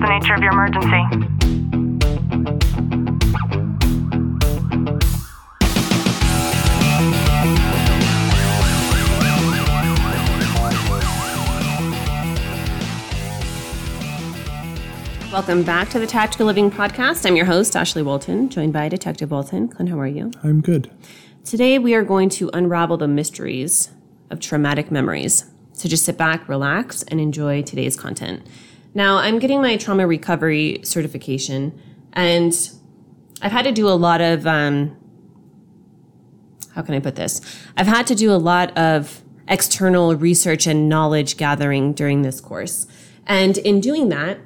the nature of your emergency? Welcome back to the Tactical Living Podcast. I'm your host, Ashlie Walton, joined by Detective Walton. Clint, how are you? I'm good. Today, we are going to unravel the mysteries of traumatic memories. So just sit back, relax, and enjoy today's content. Now, I'm getting my trauma recovery certification, and I've had to do a lot of, um, how can I put this? I've had to do a lot of external research and knowledge gathering during this course. And in doing that,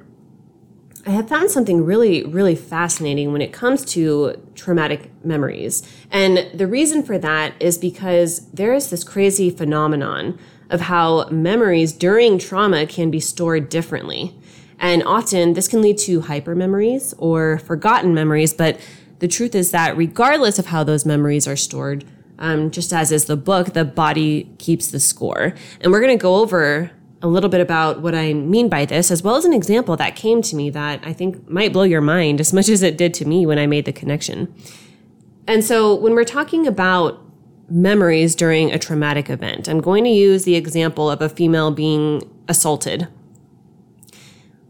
I have found something really, really fascinating when it comes to traumatic memories. And the reason for that is because there is this crazy phenomenon of how memories during trauma can be stored differently. And often this can lead to hyper memories or forgotten memories. But the truth is that regardless of how those memories are stored, um, just as is the book, the body keeps the score. And we're going to go over a little bit about what I mean by this, as well as an example that came to me that I think might blow your mind as much as it did to me when I made the connection. And so when we're talking about memories during a traumatic event, I'm going to use the example of a female being assaulted.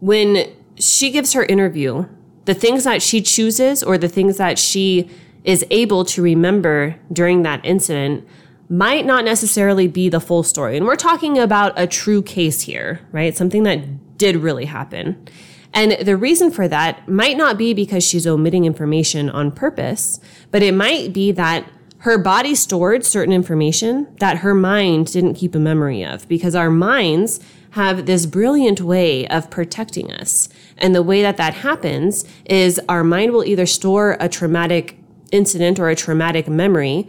When she gives her interview, the things that she chooses or the things that she is able to remember during that incident might not necessarily be the full story. And we're talking about a true case here, right? Something that did really happen. And the reason for that might not be because she's omitting information on purpose, but it might be that her body stored certain information that her mind didn't keep a memory of because our minds have this brilliant way of protecting us. And the way that that happens is our mind will either store a traumatic incident or a traumatic memory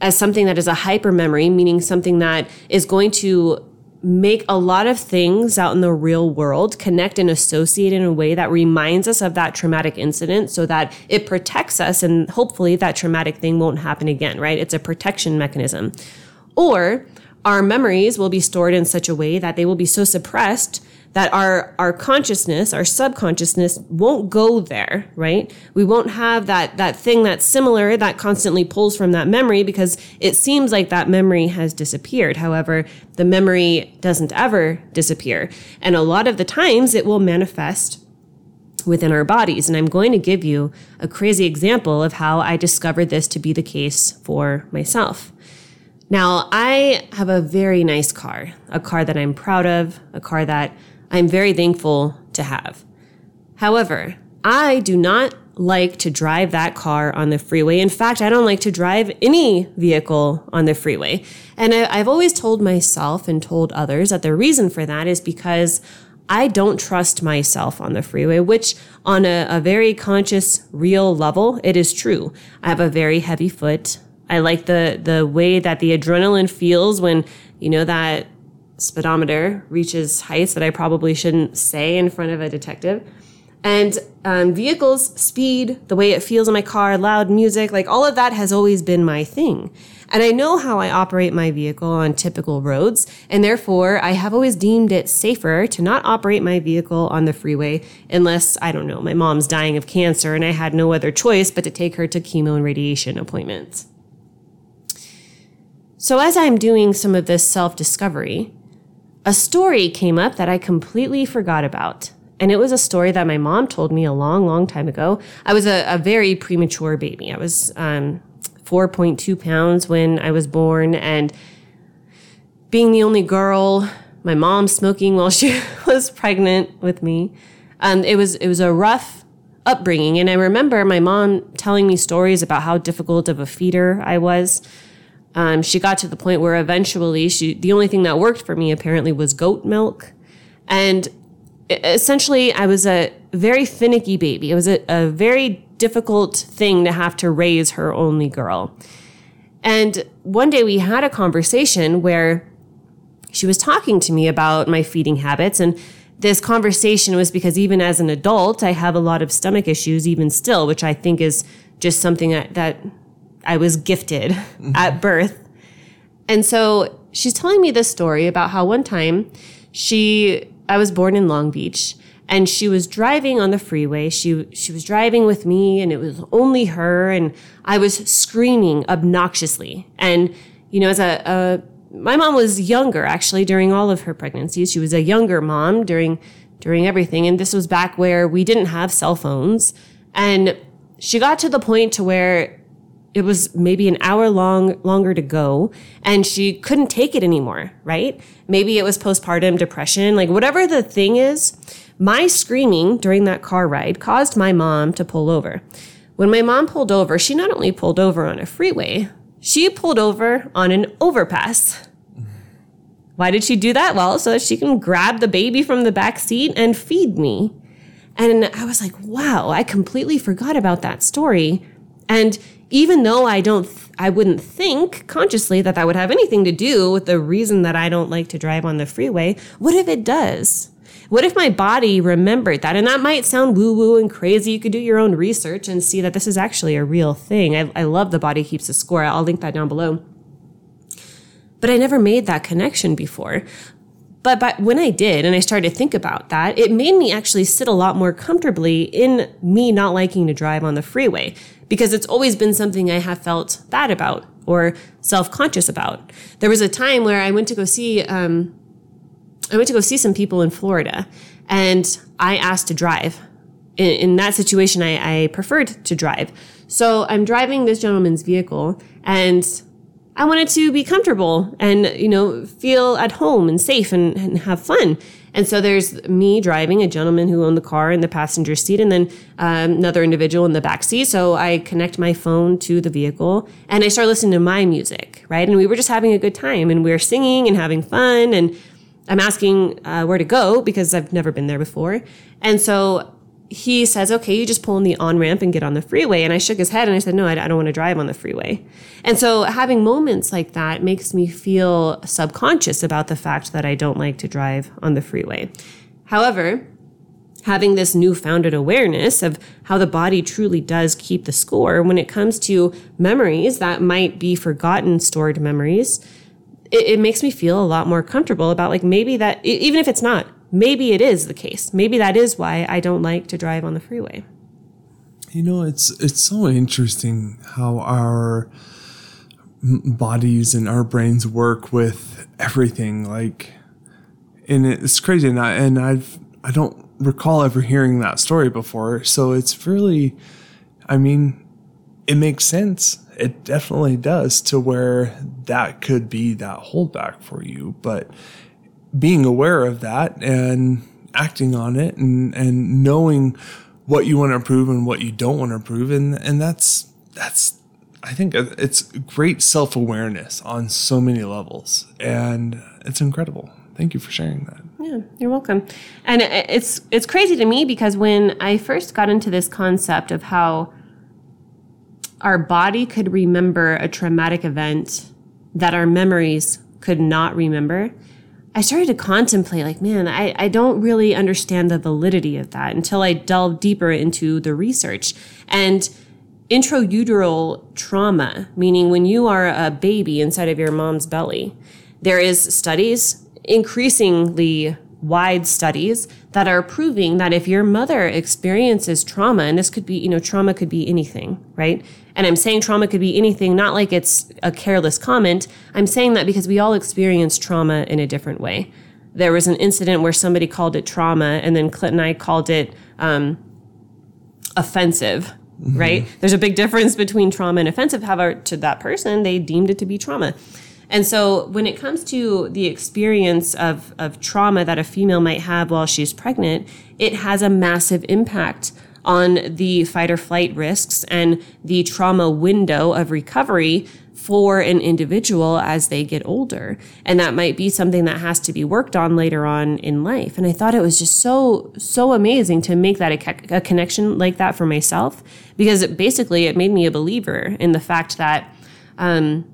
as something that is a hyper memory, meaning something that is going to make a lot of things out in the real world connect and associate in a way that reminds us of that traumatic incident so that it protects us and hopefully that traumatic thing won't happen again, right? It's a protection mechanism. Or our memories will be stored in such a way that they will be so suppressed that our our consciousness, our subconsciousness won't go there, right? We won't have that that thing that's similar that constantly pulls from that memory because it seems like that memory has disappeared. However, the memory doesn't ever disappear. And a lot of the times it will manifest within our bodies. And I'm going to give you a crazy example of how I discovered this to be the case for myself. Now, I have a very nice car, a car that I'm proud of, a car that I'm very thankful to have. However, I do not like to drive that car on the freeway. In fact, I don't like to drive any vehicle on the freeway. And I, have always told myself and told others that the reason for that is because I don't trust myself on the freeway, which on a, a very conscious, real level, it is true. I have a very heavy foot. I like the, the way that the adrenaline feels when, you know, that speedometer reaches heights that I probably shouldn't say in front of a detective. And um, vehicles, speed, the way it feels in my car, loud music, like all of that has always been my thing. And I know how I operate my vehicle on typical roads, and therefore I have always deemed it safer to not operate my vehicle on the freeway unless, I don't know, my mom's dying of cancer and I had no other choice but to take her to chemo and radiation appointments. So as I'm doing some of this self discovery, a story came up that I completely forgot about. And it was a story that my mom told me a long, long time ago. I was a, a very premature baby. I was um, 4.2 pounds when I was born. And being the only girl, my mom smoking while she was pregnant with me, um, it was it was a rough upbringing. And I remember my mom telling me stories about how difficult of a feeder I was. Um, she got to the point where eventually she, the only thing that worked for me apparently was goat milk. And essentially I was a very finicky baby. It was a, a very difficult thing to have to raise her only girl. And one day we had a conversation where she was talking to me about my feeding habits. And this conversation was because even as an adult, I have a lot of stomach issues, even still, which I think is just something that, that I was gifted mm-hmm. at birth. And so she's telling me this story about how one time she, I was born in Long Beach and she was driving on the freeway. She she was driving with me and it was only her and I was screaming obnoxiously. And you know, as a, a my mom was younger actually during all of her pregnancies. She was a younger mom during during everything and this was back where we didn't have cell phones and she got to the point to where it was maybe an hour long longer to go and she couldn't take it anymore, right? Maybe it was postpartum depression, like whatever the thing is, my screaming during that car ride caused my mom to pull over. When my mom pulled over, she not only pulled over on a freeway, she pulled over on an overpass. Why did she do that? Well, so that she can grab the baby from the back seat and feed me. And I was like, wow, I completely forgot about that story. And even though I don't, th- I wouldn't think consciously that that would have anything to do with the reason that I don't like to drive on the freeway. What if it does? What if my body remembered that? And that might sound woo woo and crazy. You could do your own research and see that this is actually a real thing. I, I love the body keeps a score. I'll link that down below. But I never made that connection before. But, but when I did and I started to think about that, it made me actually sit a lot more comfortably in me not liking to drive on the freeway because it's always been something I have felt bad about or self conscious about. There was a time where I went to go see um, I went to go see some people in Florida and I asked to drive. In, in that situation, I, I preferred to drive. So I'm driving this gentleman's vehicle and I wanted to be comfortable and, you know, feel at home and safe and, and have fun. And so there's me driving, a gentleman who owned the car in the passenger seat, and then um, another individual in the back seat. So I connect my phone to the vehicle and I start listening to my music, right? And we were just having a good time and we were singing and having fun. And I'm asking uh, where to go because I've never been there before. And so he says, okay, you just pull in the on ramp and get on the freeway. And I shook his head and I said, no, I, don't want to drive on the freeway. And so having moments like that makes me feel subconscious about the fact that I don't like to drive on the freeway. However, having this newfounded awareness of how the body truly does keep the score when it comes to memories that might be forgotten stored memories it, it makes me feel a lot more comfortable about like maybe that, even if it's not, maybe it is the case. Maybe that is why I don't like to drive on the freeway. You know, it's it's so interesting how our bodies and our brains work with everything. Like, and it's crazy, and I and I've I don't recall ever hearing that story before. So it's really, I mean, it makes sense it definitely does to where that could be that holdback for you. But being aware of that and acting on it and, and knowing what you want to improve and what you don't want to improve. And, and that's, that's, I think it's great self awareness on so many levels. And it's incredible. Thank you for sharing that. Yeah, you're welcome. And it's, it's crazy to me because when I first got into this concept of how, our body could remember a traumatic event that our memories could not remember, I started to contemplate, like, man, I, I don't really understand the validity of that until I delved deeper into the research. And intrauteral trauma, meaning when you are a baby inside of your mom's belly, there is studies, increasingly wide studies that are proving that if your mother experiences trauma, and this could be, you know, trauma could be anything, right? And I'm saying trauma could be anything, not like it's a careless comment. I'm saying that because we all experience trauma in a different way. There was an incident where somebody called it trauma, and then Clint and I called it um, offensive, mm-hmm. right? There's a big difference between trauma and offensive. However, to that person, they deemed it to be trauma. And so when it comes to the experience of, of trauma that a female might have while she's pregnant, it has a massive impact on the fight or flight risks and the trauma window of recovery for an individual as they get older. And that might be something that has to be worked on later on in life. And I thought it was just so, so amazing to make that a, a connection like that for myself because it basically it made me a believer in the fact that, um,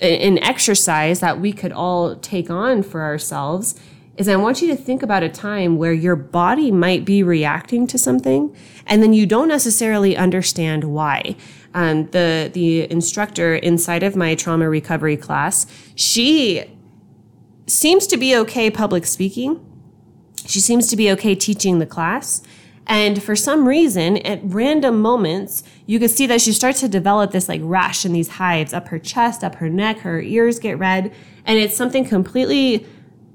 an exercise that we could all take on for ourselves is I want you to think about a time where your body might be reacting to something and then you don't necessarily understand why. Um, the, the instructor inside of my trauma recovery class, she seems to be okay public speaking. She seems to be okay teaching the class. And for some reason, at random moments, you could see that she starts to develop this like rash and these hives up her chest, up her neck, her ears get red. And it's something completely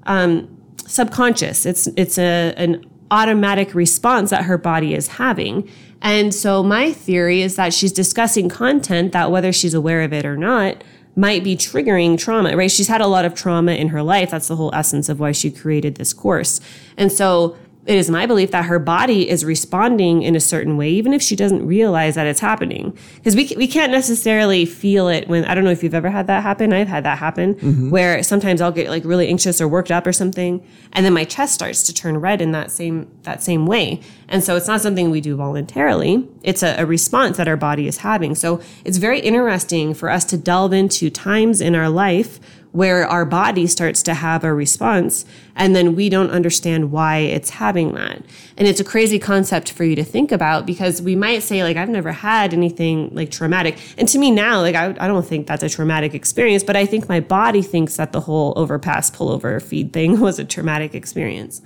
um, subconscious. It's, it's a, an automatic response that her body is having. And so my theory is that she's discussing content that whether she's aware of it or not, might be triggering trauma, right? She's had a lot of trauma in her life. That's the whole essence of why she created this course. And so it is my belief that her body is responding in a certain way, even if she doesn't realize that it's happening. Because we, we can't necessarily feel it when, I don't know if you've ever had that happen. I've had that happen mm-hmm. where sometimes I'll get like really anxious or worked up or something. And then my chest starts to turn red in that same, that same way. And so it's not something we do voluntarily. It's a, a response that our body is having. So it's very interesting for us to delve into times in our life where our body starts to have a response and then we don't understand why it's having that. And it's a crazy concept for you to think about because we might say like, I've never had anything like traumatic. And to me now, like, I, I don't think that's a traumatic experience, but I think my body thinks that the whole overpass pullover feed thing was a traumatic experience.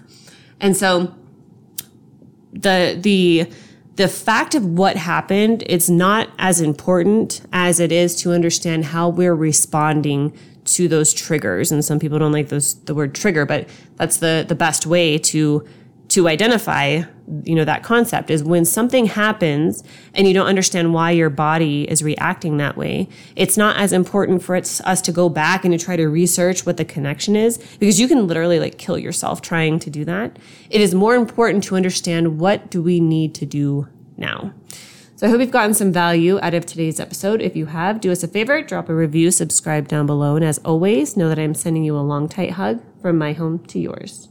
And so the, the, the fact of what happened, it's not as important as it is to understand how we're responding to those triggers. And some people don't like those the word trigger, but that's the the best way to to identify you know that concept is when something happens and you don't understand why your body is reacting that way it's not as important for us to go back and to try to research what the connection is because you can literally like kill yourself trying to do that it is more important to understand what do we need to do now so I hope you've gotten some value out of today's episode. If you have, do us a favor, drop a review, subscribe down below. And as always, know that I'm sending you a long, tight hug from my home to yours.